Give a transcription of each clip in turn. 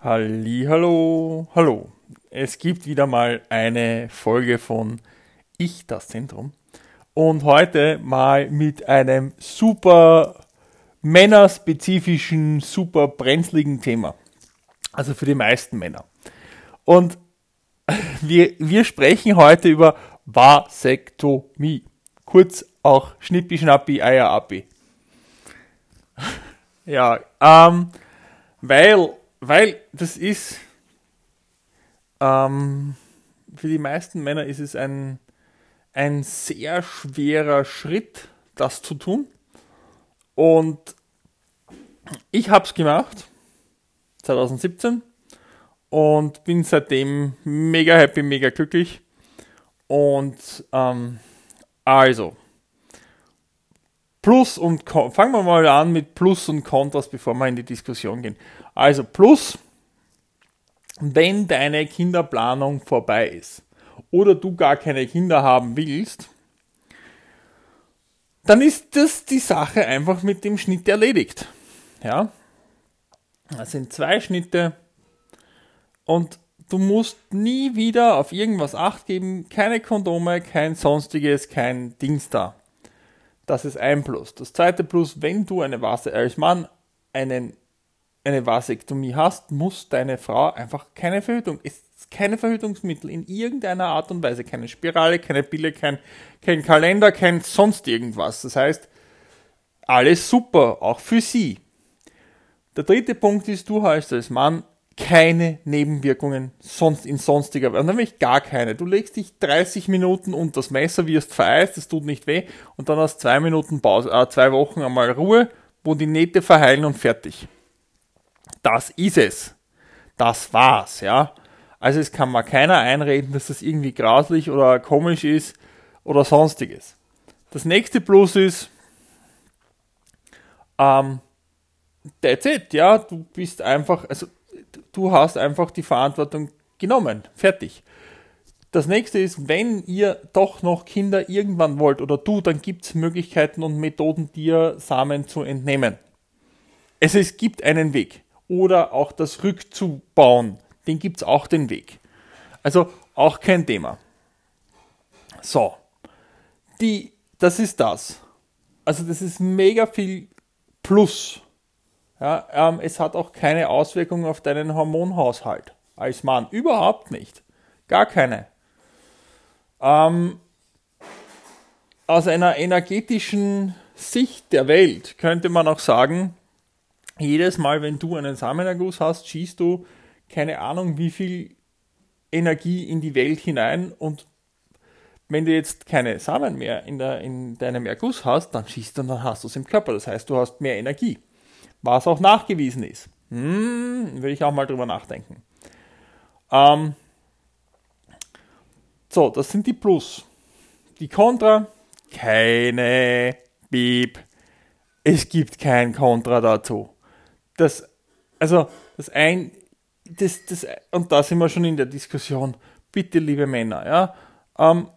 Hallo, hallo. Es gibt wieder mal eine Folge von Ich das Zentrum und heute mal mit einem super männerspezifischen, super brenzligen Thema. Also für die meisten Männer. Und wir, wir sprechen heute über Vasektomie. Kurz auch Schnippi, Schnappi, Eier, Appi. ja, ähm, weil weil das ist, ähm, für die meisten Männer ist es ein, ein sehr schwerer Schritt, das zu tun. Und ich habe es gemacht, 2017, und bin seitdem mega happy, mega glücklich. Und ähm, also, Plus und Con fangen wir mal an mit Plus und Kontras, bevor wir in die Diskussion gehen. Also Plus, wenn deine Kinderplanung vorbei ist oder du gar keine Kinder haben willst, dann ist das die Sache einfach mit dem Schnitt erledigt. Ja, das sind zwei Schnitte und du musst nie wieder auf irgendwas acht geben, keine Kondome, kein sonstiges, kein Dings da. Das ist ein Plus. Das zweite Plus, wenn du eine Vase als Mann einen, eine Vasektomie hast, muss deine Frau einfach keine Verhütung, ist keine Verhütungsmittel in irgendeiner Art und Weise, keine Spirale, keine Pille, kein, kein Kalender, kein sonst irgendwas. Das heißt, alles super, auch für sie. Der dritte Punkt ist, du hast als Mann keine Nebenwirkungen sonst in sonstiger Weise, nämlich gar keine. Du legst dich 30 Minuten unter das Messer, wirst vereist, es tut nicht weh und dann hast zwei Minuten Pause, äh, zwei Wochen einmal Ruhe, wo die Nähte verheilen und fertig. Das ist es. Das war's, ja. Also es kann mal keiner einreden, dass das irgendwie grauslich oder komisch ist oder sonstiges. Das nächste Plus ist, ähm, that's it, ja, du bist einfach, also du hast einfach die Verantwortung genommen. Fertig. Das nächste ist, wenn ihr doch noch Kinder irgendwann wollt oder du, dann gibt es Möglichkeiten und Methoden, dir Samen zu entnehmen. Es, es gibt einen Weg. Oder auch das Rückzubauen, den gibt es auch den Weg. Also auch kein Thema. So, die, das ist das. Also das ist mega viel Plus. Ja, ähm, es hat auch keine Auswirkungen auf deinen Hormonhaushalt als Mann. Überhaupt nicht. Gar keine. Ähm, aus einer energetischen Sicht der Welt könnte man auch sagen, jedes Mal, wenn du einen Samenerguss hast, schießt du keine Ahnung wie viel Energie in die Welt hinein und wenn du jetzt keine Samen mehr in, der, in deinem Erguss hast, dann schießt du und dann hast du es im Körper. Das heißt, du hast mehr Energie was auch nachgewiesen ist. Hm, will ich auch mal drüber nachdenken. Ähm, so, das sind die Plus. Die Contra, keine Beep. Es gibt kein Contra dazu. Das, also, das ein, das, das, und da sind wir schon in der Diskussion. Bitte, liebe Männer, ja, ähm,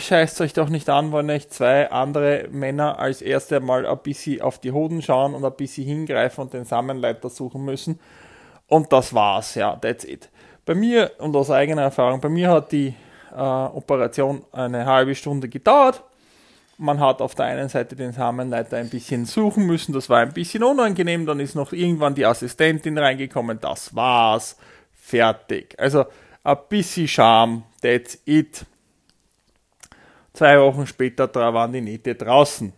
scheißt euch doch nicht an, wenn euch zwei andere Männer als erste mal ein bisschen auf die Hoden schauen und ein bisschen hingreifen und den Samenleiter suchen müssen. Und das war's, ja, that's it. Bei mir, und aus eigener Erfahrung, bei mir hat die äh, Operation eine halbe Stunde gedauert. Man hat auf der einen Seite den Samenleiter ein bisschen suchen müssen, das war ein bisschen unangenehm. Dann ist noch irgendwann die Assistentin reingekommen, das war's, fertig. Also ein bisschen Charme, that's it. Zwei Wochen später waren die Nähte draußen.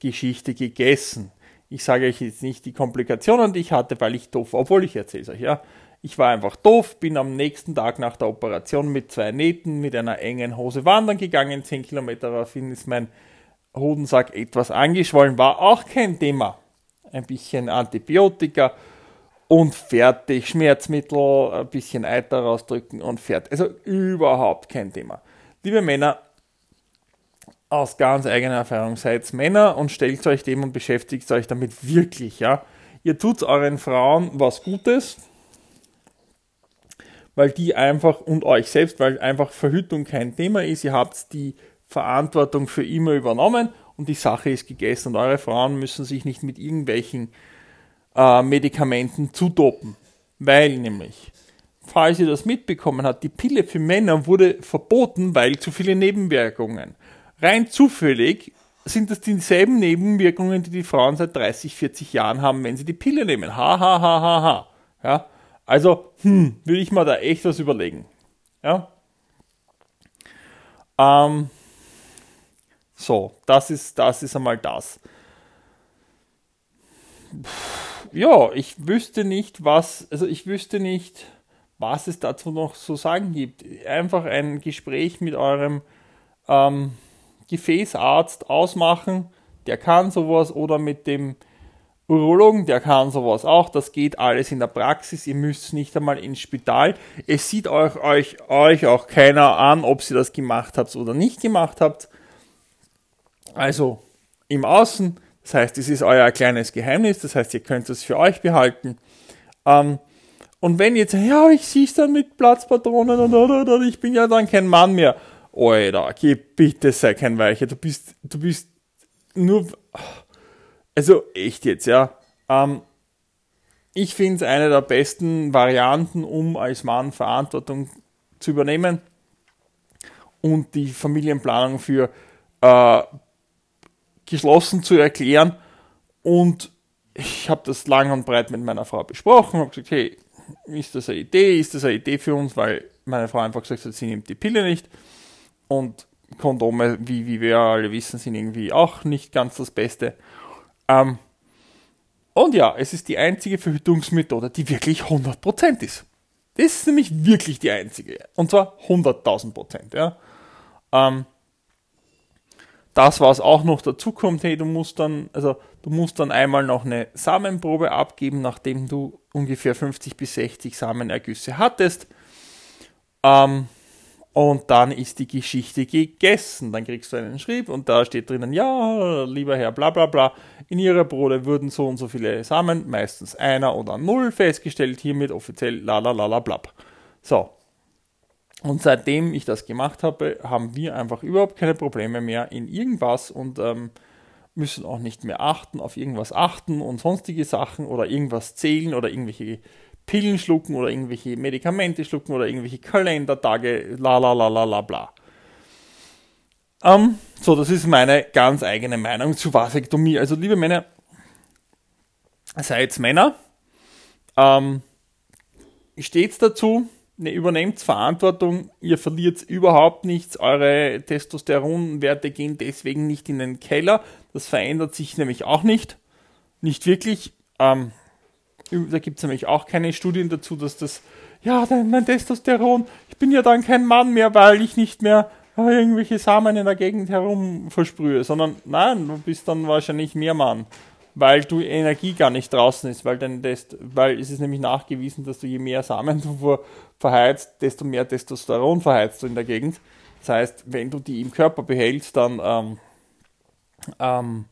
Geschichte gegessen. Ich sage euch jetzt nicht die Komplikationen, die ich hatte, weil ich doof, obwohl ich erzähle euch, ja. Ich war einfach doof, bin am nächsten Tag nach der Operation mit zwei Nähten, mit einer engen Hose wandern gegangen, 10 Kilometer daraufhin ist mein Hodensack etwas angeschwollen, war auch kein Thema. Ein bisschen Antibiotika und fertig, Schmerzmittel, ein bisschen Eiter rausdrücken und fertig. Also überhaupt kein Thema. Liebe Männer, aus ganz eigener Erfahrung, seid Männer und stellt euch dem und beschäftigt euch damit wirklich, ja. Ihr tut euren Frauen was Gutes, weil die einfach und euch selbst, weil einfach Verhütung kein Thema ist. Ihr habt die Verantwortung für immer übernommen und die Sache ist gegessen und eure Frauen müssen sich nicht mit irgendwelchen äh, Medikamenten zudoppen. Weil nämlich, falls ihr das mitbekommen habt, die Pille für Männer wurde verboten, weil zu viele Nebenwirkungen. Rein zufällig sind das dieselben Nebenwirkungen, die die Frauen seit 30, 40 Jahren haben, wenn sie die Pille nehmen. Ha, ha, ha, ha, ha. Ja? Also, hm, würde ich mal da echt was überlegen. Ja? Ähm, so, das ist, das ist einmal das. Ja, ich wüsste nicht, was, also ich wüsste nicht, was es dazu noch zu sagen gibt. Einfach ein Gespräch mit eurem ähm, Gefäßarzt ausmachen, der kann sowas, oder mit dem Urologen, der kann sowas auch. Das geht alles in der Praxis. Ihr müsst nicht einmal ins Spital. Es sieht euch, euch, euch auch keiner an, ob ihr das gemacht habt oder nicht gemacht habt. Also im Außen. Das heißt, es ist euer kleines Geheimnis. Das heißt, ihr könnt es für euch behalten. Ähm, und wenn jetzt, ja, ich sehe es dann mit Platzpatronen und, und, und, ich bin ja dann kein Mann mehr. Alter, geh bitte, sei kein Weicher. Du bist, du bist nur, also echt jetzt, ja. Ähm, ich finde es eine der besten Varianten, um als Mann Verantwortung zu übernehmen und die Familienplanung für äh, geschlossen zu erklären. Und ich habe das lang und breit mit meiner Frau besprochen, habe gesagt, hey, ist das eine Idee, ist das eine Idee für uns, weil meine Frau einfach gesagt hat, sie nimmt die Pille nicht. Und Kondome, wie, wie wir alle wissen, sind irgendwie auch nicht ganz das Beste. Ähm, und ja, es ist die einzige Verhütungsmethode, die wirklich 100% ist. Das ist nämlich wirklich die einzige. Und zwar 100.000%. Ja. Ähm, das, was auch noch dazu kommt, hey, du musst dann, also du musst dann einmal noch eine Samenprobe abgeben, nachdem du ungefähr 50 bis 60 Samenergüsse hattest. Ähm, und dann ist die Geschichte gegessen. Dann kriegst du einen Schrieb und da steht drinnen, ja, lieber Herr, bla bla bla, in Ihrer Brode wurden so und so viele Samen, meistens einer oder null, festgestellt, hiermit offiziell la la la la bla. So. Und seitdem ich das gemacht habe, haben wir einfach überhaupt keine Probleme mehr in irgendwas und ähm, müssen auch nicht mehr achten, auf irgendwas achten und sonstige Sachen oder irgendwas zählen oder irgendwelche Pillen schlucken oder irgendwelche Medikamente schlucken oder irgendwelche Kalendertage, la la la la la bla. Ähm, so, das ist meine ganz eigene Meinung zu Vasektomie. Also, liebe Männer, seid Männer, ähm, steht dazu, ne, übernehmt Verantwortung, ihr verliert überhaupt nichts, eure Testosteronwerte gehen deswegen nicht in den Keller, das verändert sich nämlich auch nicht, nicht wirklich. Ähm, da gibt es nämlich auch keine Studien dazu, dass das, ja, mein Testosteron, ich bin ja dann kein Mann mehr, weil ich nicht mehr irgendwelche Samen in der Gegend herum versprühe, sondern nein, du bist dann wahrscheinlich mehr Mann, weil du Energie gar nicht draußen ist, weil dein Test, weil es ist nämlich nachgewiesen, dass du je mehr Samen du verheizt, desto mehr Testosteron verheizt du in der Gegend. Das heißt, wenn du die im Körper behältst, dann ähm, ähm,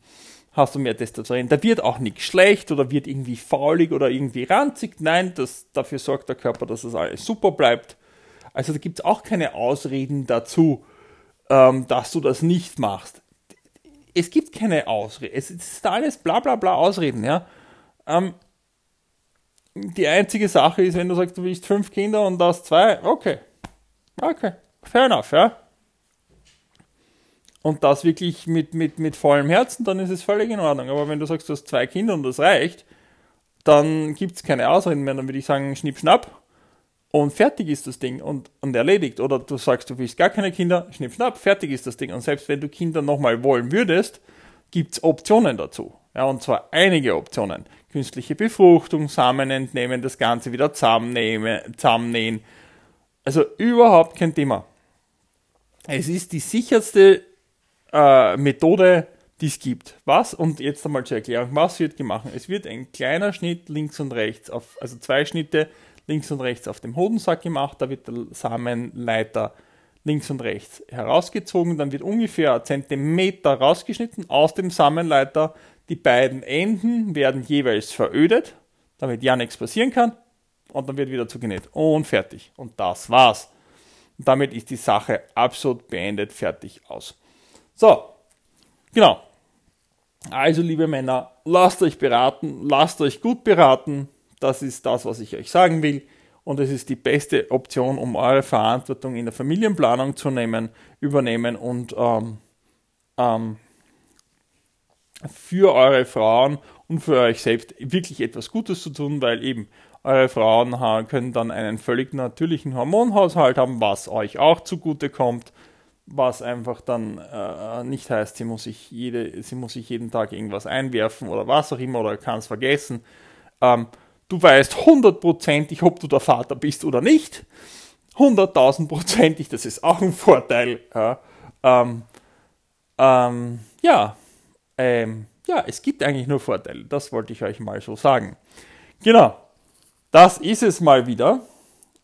hast du mehr Testosteron. Da wird auch nichts schlecht oder wird irgendwie faulig oder irgendwie ranzig. Nein, das, dafür sorgt der Körper, dass das alles super bleibt. Also da gibt es auch keine Ausreden dazu, ähm, dass du das nicht machst. Es gibt keine Ausreden. Es ist alles bla bla bla Ausreden, ja. Ähm, die einzige Sache ist, wenn du sagst, du willst fünf Kinder und das zwei, okay. Okay, fair enough, ja und das wirklich mit, mit, mit vollem Herzen, dann ist es völlig in Ordnung. Aber wenn du sagst, du hast zwei Kinder und das reicht, dann gibt es keine Ausreden mehr. Dann würde ich sagen, schnipp, schnapp und fertig ist das Ding und, und erledigt. Oder du sagst, du willst gar keine Kinder, schnipp, schnapp, fertig ist das Ding. Und selbst wenn du Kinder nochmal wollen würdest, gibt es Optionen dazu. Ja, und zwar einige Optionen. Künstliche Befruchtung, Samen entnehmen, das Ganze wieder zusammennähen. Also überhaupt kein Thema. Es ist die sicherste äh, Methode, die es gibt. Was, und jetzt einmal zur Erklärung, was wird gemacht? Es wird ein kleiner Schnitt links und rechts, auf, also zwei Schnitte links und rechts auf dem Hodensack gemacht, da wird der Samenleiter links und rechts herausgezogen, dann wird ungefähr ein Zentimeter rausgeschnitten aus dem Samenleiter. Die beiden Enden werden jeweils verödet, damit ja nichts passieren kann. Und dann wird wieder zugenäht. Und fertig. Und das war's. Und damit ist die Sache absolut beendet, fertig aus. So, genau. Also, liebe Männer, lasst euch beraten, lasst euch gut beraten. Das ist das, was ich euch sagen will. Und es ist die beste Option, um eure Verantwortung in der Familienplanung zu nehmen, übernehmen und ähm, ähm, für eure Frauen und für euch selbst wirklich etwas Gutes zu tun, weil eben eure Frauen können dann einen völlig natürlichen Hormonhaushalt haben, was euch auch zugute kommt, was einfach dann äh, nicht heißt, sie muss, sich jede, sie muss sich jeden Tag irgendwas einwerfen oder was auch immer oder kann es vergessen. Ähm, du weißt hundertprozentig, ob du der Vater bist oder nicht. Hunderttausendprozentig, das ist auch ein Vorteil. Ja, ähm, ähm, ja, ähm, ja, es gibt eigentlich nur Vorteile. Das wollte ich euch mal so sagen. Genau, das ist es mal wieder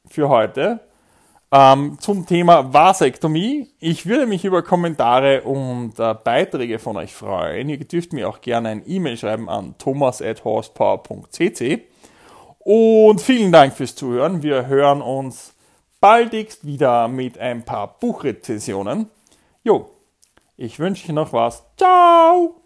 für heute ähm, zum Thema Vasektomie. Ich würde mich über Kommentare und äh, Beiträge von euch freuen. Ihr dürft mir auch gerne ein E-Mail schreiben an thomas.horsepower.cc. Und vielen Dank fürs Zuhören. Wir hören uns baldigst wieder mit ein paar Buchrezensionen. Jo, ich wünsche euch noch was. Ciao!